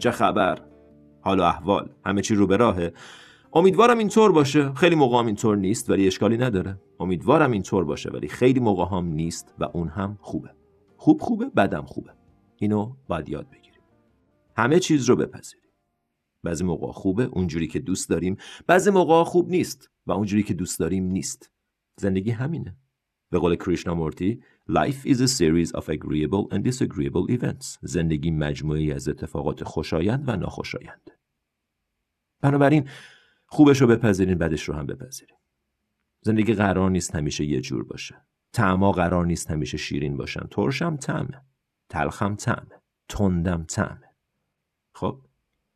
چه خبر؟ حال و احوال همه چی رو به راهه. امیدوارم اینطور باشه. خیلی موقع هم اینطور نیست ولی اشکالی نداره. امیدوارم اینطور باشه ولی خیلی موقع هم نیست و اون هم خوبه. خوب خوبه بدم خوبه. اینو باید یاد بگیریم. همه چیز رو بپذیریم. بعضی موقع خوبه اونجوری که دوست داریم. بعضی موقع خوب نیست و اونجوری که دوست داریم نیست. زندگی همینه. به قول کریشنامورتی Life is a series of agreeable and disagreeable events. زندگی مجموعی از اتفاقات خوشایند و ناخوشایند. بنابراین خوبش رو بپذیرین بدش رو هم بپذیرین. زندگی قرار نیست همیشه یه جور باشه. تعما قرار نیست همیشه شیرین باشن. ترشم تعمه. تلخم تعمه. تندم تعمه. خب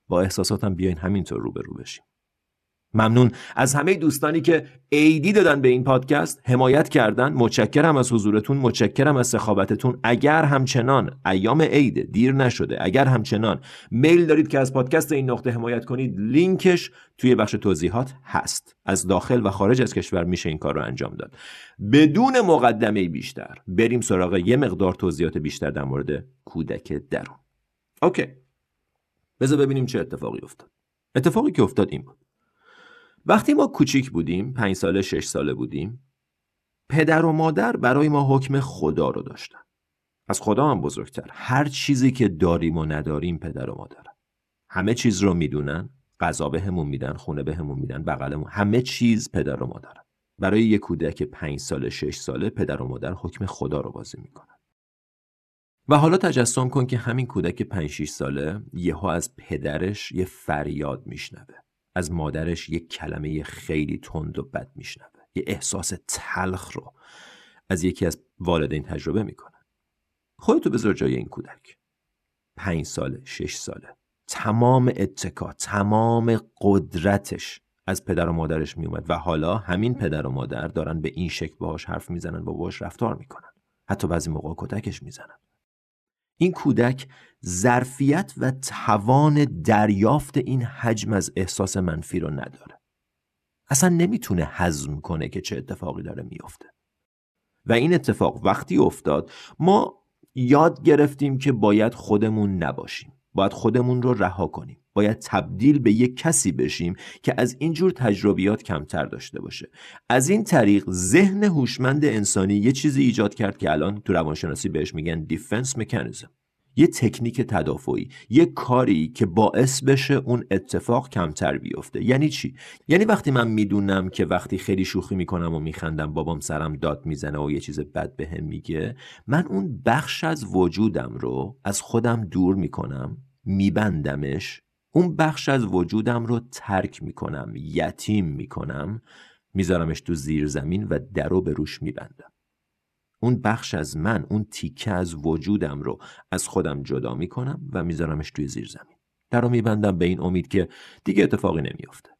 با احساساتم بیاین همینطور روبرو بشیم. ممنون. از همه دوستانی که ایدی دادن به این پادکست حمایت کردن. متشکرم از حضورتون متشکرم از سخاوتتون. اگر همچنان ایام عید دیر نشده اگر همچنان میل دارید که از پادکست این نقطه حمایت کنید لینکش توی بخش توضیحات هست. از داخل و خارج از کشور میشه این کار رو انجام داد. بدون مقدمه بیشتر بریم سراغ یه مقدار توضیحات بیشتر در مورد کودک درون. اوکی. بذار ببینیم چه اتفاقی افتاد. اتفاقی که افتاد این بود. وقتی ما کوچیک بودیم پنج ساله شش ساله بودیم پدر و مادر برای ما حکم خدا رو داشتن. از خدا هم بزرگتر. هر چیزی که داریم و نداریم پدر و مادر. همه چیز رو می‌دونن غذا بهمون میدن خونه بهمون میدن بغلمون. همه چیز پدر و مادر. برای یک کودک پنج ساله شش ساله پدر و مادر حکم خدا رو بازی می‌کنن. و حالا تجسم کن که همین کودک پنج 6 ساله یهو از پدرش یه فریاد میشنوه. از مادرش یک کلمه خیلی تند و بد میشنوه. یه احساس تلخ رو از یکی از والدین تجربه می‌کنه. خودتو بذار جای این کودک. پنج ساله شش ساله. تمام اتکا تمام قدرتش از پدر و مادرش میومد و حالا همین پدر و مادر دارن به این شکل باهاش حرف می‌زنن و باهاش رفتار می‌کنن. حتی بعضی موقع کتکش می‌زنن. این کودک ظرفیت و توان دریافت این حجم از احساس منفی رو نداره. اصلا نمی‌تونه هضم کنه که چه اتفاقی داره میافته. و این اتفاق وقتی افتاد ما یاد گرفتیم که باید خودمون نباشیم. باید خودمون رو رها کنیم. باید تبدیل به یک کسی بشیم که از اینجور تجربیات کمتر داشته باشه. از این طریق ذهن هوشمند انسانی یه چیزی ایجاد کرد که الان تو روانشناسی بهش میگن دیفنس مکانیزم یه تکنیک تدافعی یه کاری که باعث بشه اون اتفاق کمتر بیفته. یعنی چی؟ یعنی وقتی من می‌دونم که وقتی خیلی شوخی می‌کنم و میخندم بابام سرم داد می‌زنه و یه چیز بد بهم به میگه من اون بخش از وجودم رو از خودم دور می‌کنم میبندمش اون بخش از وجودم رو ترک می‌کنم یتیم می‌کنم میذارمش تو زیر زمین و درو به روش میبندم. اون بخش از من اون تیکه از وجودم رو از خودم جدا می‌کنم و میذارمش توی زیر زمین. در رو میبندم به این امید که دیگه اتفاقی نمیافته.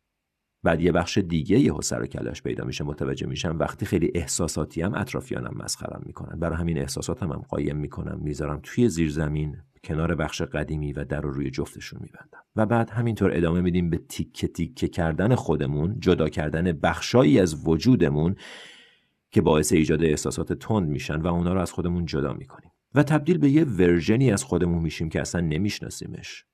بعد یه بخش دیگه یه سر و کلاش پیدا میشه متوجه میشم وقتی خیلی احساساتی هم اطرافیانم مسخرم می‌کنن. برای همین احساساتم هم قایم می‌کنم می‌ذارم توی زیر زمین کنار بخش قدیمی و در رو روی جفتشون میبندم. و بعد همینطور ادامه میدیم به تیکه تیکه کردن خودمون جدا کردن بخشایی از وجودمون که باعث ایجاد احساسات تند میشن و اونا رو از خودمون جدا می‌کنیم. و تبدیل به یه ورژنی از خودمون میشیم که اصلا نمیشناسیمش.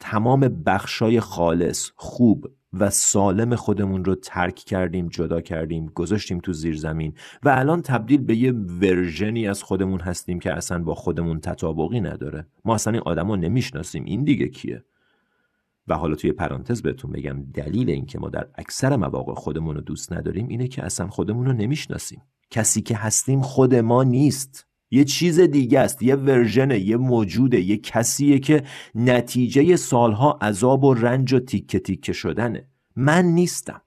تمام بخشای خالص خوب و سالم خودمون رو ترک کردیم جدا کردیم گذاشتیم تو زیر زمین و الان تبدیل به یه ورژنی از خودمون هستیم که اصلا با خودمون تطابقی نداره. ما اصلا این آدم رو نمی‌شناسیم. این دیگه کیه؟ و حالا توی پرانتز بهتون بگم دلیل اینکه ما در اکثر مواقع خودمون رو دوست نداریم اینه که اصلا خودمون رو نمی‌شناسیم. کسی که هستیم خود ما نیست. یه چیز دیگه است یه ورژنه یه موجوده یه کسیه که نتیجه سالها عذاب و رنج و تیکه تیکه شدنه. من نیستم.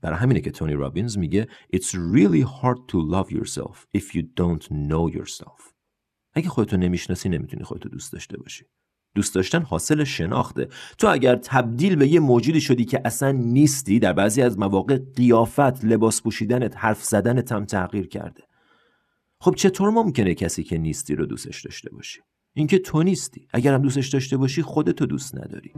برای همینه که تونی رابینز میگه It's really hard to love yourself if you don't know yourself. اگه خودتو نمی‌شناسی نمی‌تونی خودتو دوست داشته باشی. دوست داشتن حاصل شناخته. تو اگر تبدیل به یه موجودی شدی که اصلا نیستی در بعضی از مواقع قیافت لباس پوشیدنت حرف زدنت هم تغییر کرده. خب چطور ممکنه کسی که نیستی رو دوستش داشته باشی؟ اینکه تو نیستی. اگرم دوستش داشته باشی خودتو دوست نداری.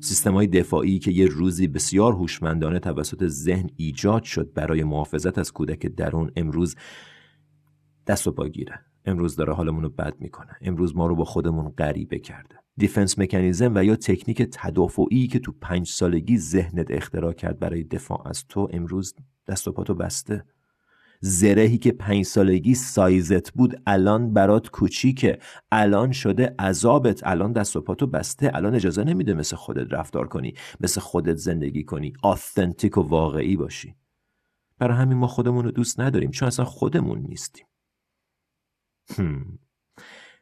سیستم های دفاعی که یه روزی بسیار هوشمندانه توسط ذهن ایجاد شد برای محافظت از کودک درون امروز دست و پا گیره. امروز داره حالمون رو بد می‌کنه. امروز ما رو با خودمون غریبه کرده. دیفنس مکانیزم و یا تکنیک تدافعی که تو پنج سالگی ذهنت اختراع کرد برای دفاع از تو امروز دست و پاتو بسته. زرهی که پنج سالگی سایزت بود الان برات کوچیکه. الان شده عذابت. الان دست و پاتو بسته. الان اجازه نمیده مثل خودت رفتار کنی مثل خودت زندگی کنی. آثنتیک و واقعی باشی. برای همین ما خودمون رو دوست نداریم چون اصلا خودمون نیستیم.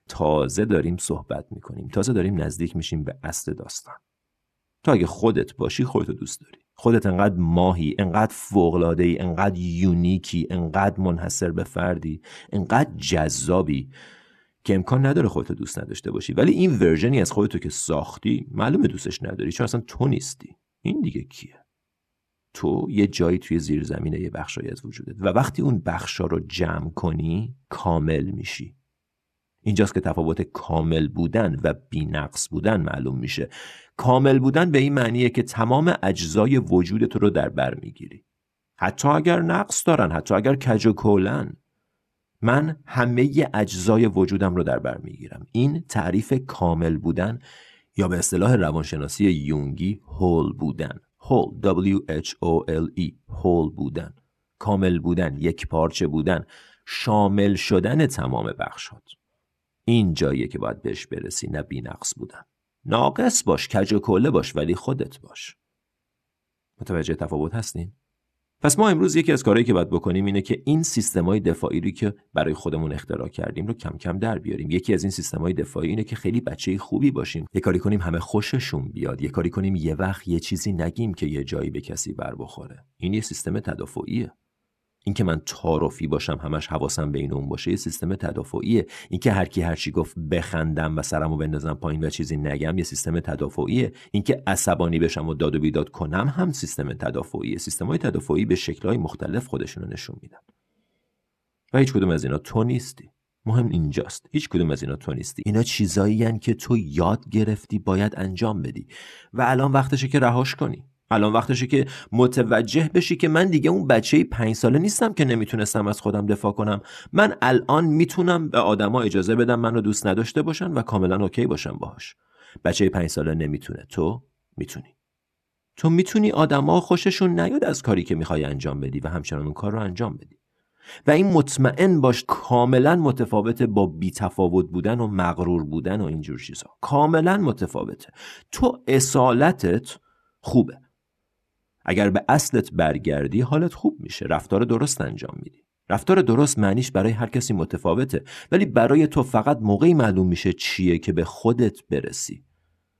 تازه داریم صحبت می‌کنیم. تازه داریم نزدیک میشیم به اصل داستان. تو اگه خودت باشی خودتو دوست داری. خودت انقدر ماهی انقدر فوقلاده ای انقدر یونیکی انقدر منحصر به فردی انقدر جذابی که امکان نداره خودتو دوست نداشته باشی. ولی این ورژنی از خودتو که ساختی معلومه دوستش نداری. چون اصلا تو نیستی. این دیگه کیه؟ تو یه جایی توی زیر زمینه یه بخشایی از وجودت. و وقتی اون بخشا رو جمع کنی کامل میشی. اینجاست که تفاوت کامل بودن و بینقص بودن معلوم میشه. کامل بودن به این معنیه که تمام اجزای وجود تو رو در بر می‌گیری. حتی اگر نقص دارن حتی اگر کج و کولن من همه اجزای وجودم رو در بر می‌گیرم. این تعریف کامل بودن یا به اصطلاح روانشناسی یونگی هول بودن. هول W H O L E هول بودن. کامل بودن یک پارچه بودن. شامل شدن تمام بخشات. این جاییه که باید بهش برسی نه بینقص بودن. ناقص باش کج و کله باش ولی خودت باش. متوجه تفاوت هستین؟ پس ما امروز یکی از کارهایی که باید بکنیم اینه که این سیستمای دفاعی رو که برای خودمون اختراع کردیم رو کم کم در بیاریم. یکی از این سیستمای دفاعی اینه که خیلی بچه خوبی باشیم. یه کاری کنیم همه خوششون بیاد. یه کاری کنیم یه وقت یه چیزی نگیم که یه جایی به کسی بر بخوره. این یه سیستم تدافعیه. اینکه من تعارفی باشم همش حواسم بین اون باشه یه سیستم تدافعیه. اینکه هر کی هر چی گفت بخندم و سرمو بندازم پایین و چیزی نگم یه سیستم تدافعیه. اینکه عصبانی بشم و داد و بیداد کنم هم سیستم تدافعیه. سیستم های تدافعی به شکلهای مختلف خودشون رو نشون میدن. و هیچ کدوم از اینا تو نیستی. مهم اینجاست. هیچ کدوم از اینا تو نیستی. اینا چیزایی که تو یاد گرفتی باید انجام بدی. و الان وقتشه که رهاش کنی. الان وقتشه که متوجه بشی که من دیگه اون بچه پنج ساله نیستم که نمی‌تونستم از خودم دفاع کنم. من الان می‌تونم به آدما اجازه بدم منو دوست نداشته باشن و کاملا اوکی باشم باهاش. بچه پنج ساله نمی‌تونه. تو می‌تونی. تو می‌تونی آدما خوششون نیاد از کاری که می‌خوای انجام بدی و همچنان اون کار رو انجام بدی. و این مطمئن باش کاملا متفاوته با بیتفاوت بودن و مغرور بودن و اینجور چیزها کاملا متفاوته. تو اصالتت خوبه. اگر به اصلت برگردی حالت خوب میشه. رفتار درست انجام میدی. رفتار درست معنیش برای هر کسی متفاوته. ولی برای تو فقط موقعی معلوم میشه چیه که به خودت برسی.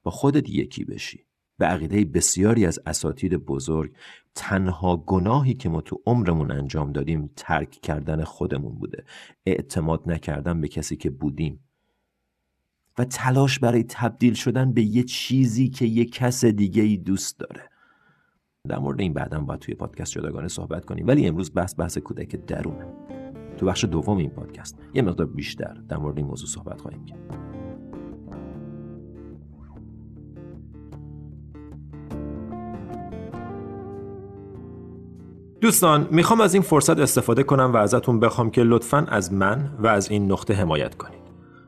با خودت یکی بشی. به عقیده بسیاری از اساتید بزرگ تنها گناهی که ما تو عمرمون انجام دادیم ترک کردن خودمون بوده. اعتماد نکردن به کسی که بودیم. و تلاش برای تبدیل شدن به یه چیزی که یه کس دیگه ای دوست داره. در مورد این بعدا باید توی پادکست جداگانه صحبت کنیم. ولی امروز بحث بحث کودک درونه. تو بخش دوم این پادکست یه مقدار بیشتر در مورد این موضوع صحبت خواهیم کرد. دوستان می‌خوام از این فرصت استفاده کنم و ازتون بخوام که لطفا از من و از این نقطه حمایت کنید.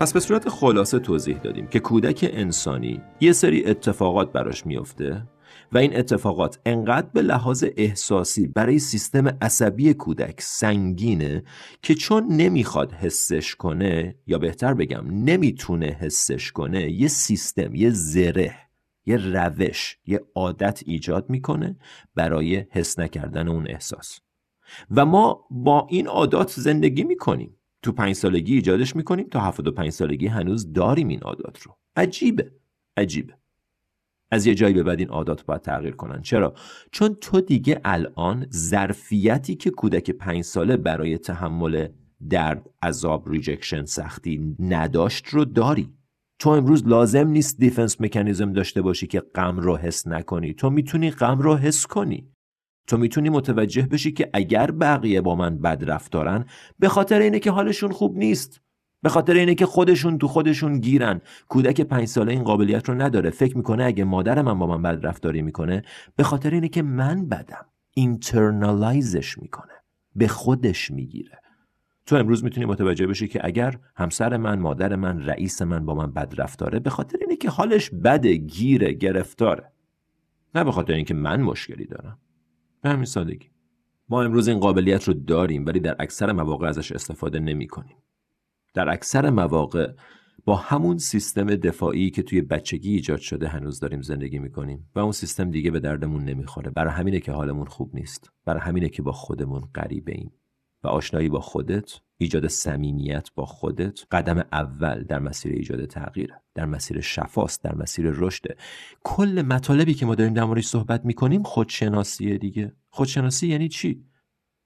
پس به صورت خلاصه توضیح دادیم که کودک انسانی یه سری اتفاقات براش میفته و این اتفاقات انقدر به لحاظ احساسی برای سیستم عصبی کودک سنگینه که چون نمی‌خواد حسش کنه یا بهتر بگم نمی‌تونه حسش کنه یه سیستم یه زره یه روش یه عادت ایجاد می‌کنه برای حس نکردن اون احساس. و ما با این عادات زندگی می‌کنیم. تو پنج سالگی ایجادش می‌کنیم تا پنج سالگی هنوز داریم این عادات رو. عجیبه عجیبه. از یه جایی به بعد این عادات باید تغییر کنن. چرا؟ چون تو دیگه الان ظرفیتی که کودک پنج ساله برای تحمل درد عذاب rejection سختی نداشت رو داری. تو امروز لازم نیست defense mechanism داشته باشی که غم رو حس نکنی. تو می‌تونی غم رو حس کنی. تو می‌تونی متوجه بشی که اگر بقیه با من بد رفتارن به خاطر اینه که حالشون خوب نیست. به خاطر اینه که خودشون تو خودشون گیرن. کودک پنج ساله این قابلیت رو نداره. فکر می‌کنه اگه مادر من با من بد رفتاری می‌کنه به خاطر اینه که من بدم. اینترنالایزش می‌کنه. به خودش می‌گیره. تو امروز می‌تونی متوجه بشی که اگر همسر من مادر من رئیس من با من بد رفتاره به خاطر اینه که حالش بده گیره گرفتاره. نه به خاطر اینکه من مشکلی دارم. به همین سادگی. ما امروز این قابلیت رو داریم ولی در اکثر مواقع ازش استفاده نمی کنیم. در اکثر مواقع با همون سیستم دفاعی که توی بچگی ایجاد شده هنوز داریم زندگی می‌کنیم و اون سیستم دیگه به دردمون نمی‌خوره. برای همینه که حالمون خوب نیست. برای همینه که با خودمون غریبه ایم و آشنایی با خودت ایجاد صمیمیت با خودت قدم اول در مسیر ایجاد تغییر در مسیر شفاست در مسیر رشد کل مطالبی که ما داریم در موردش صحبت می‌کنیم خودشناسیه دیگه. خودشناسی یعنی چی؟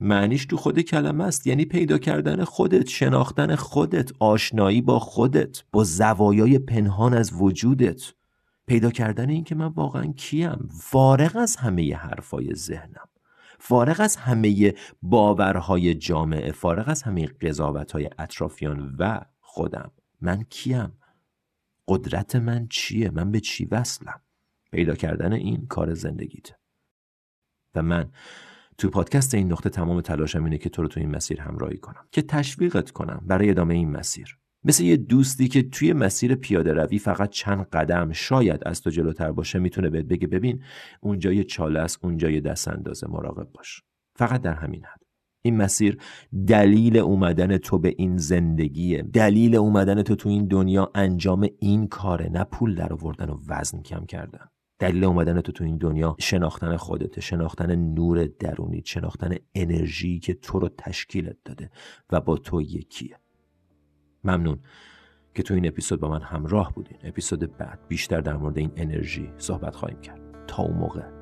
معنیش تو خود کلمه است. یعنی پیدا کردن خودت شناختن خودت آشنایی با خودت با زوایای پنهان از وجودت. پیدا کردن این که من واقعا کیم. فارغ از همه حرفای ذهنم. فارغ از همه باورهای جامعه فارغ از همه قضاوتهای اطرافیان و خودم. من کیم. قدرت من چیه؟ من به چی وصلم؟ پیدا کردن این کار زندگیت. و من تو پادکست این نقطه تمام تلاشم اینه که تو رو تو این مسیر همراهی کنم. که تشویقت کنم برای ادامه این مسیر. مثل یه دوستی که توی مسیر پیاده روی فقط چند قدم شاید از تو جلوتر باشه می‌تونه بهت بگه ببین اونجا یه چاله است اونجا یه دست اندازه مراقب باش. فقط در همین حد. این مسیر دلیل اومدن تو به این زندگیه. دلیل اومدن تو تو این دنیا انجام این کاره نه پول در آوردن و وزن کم کردن. دلیل اومدن تو تو این دنیا شناختن خودت شناختن نور درونی شناختن انرژی که تو رو تشکیلت داده و با تو یکیه. ممنون که تو این اپیزود با من همراه بودین. اپیزود بعد بیشتر در مورد این انرژی صحبت خواهیم کرد. تا اون موقع.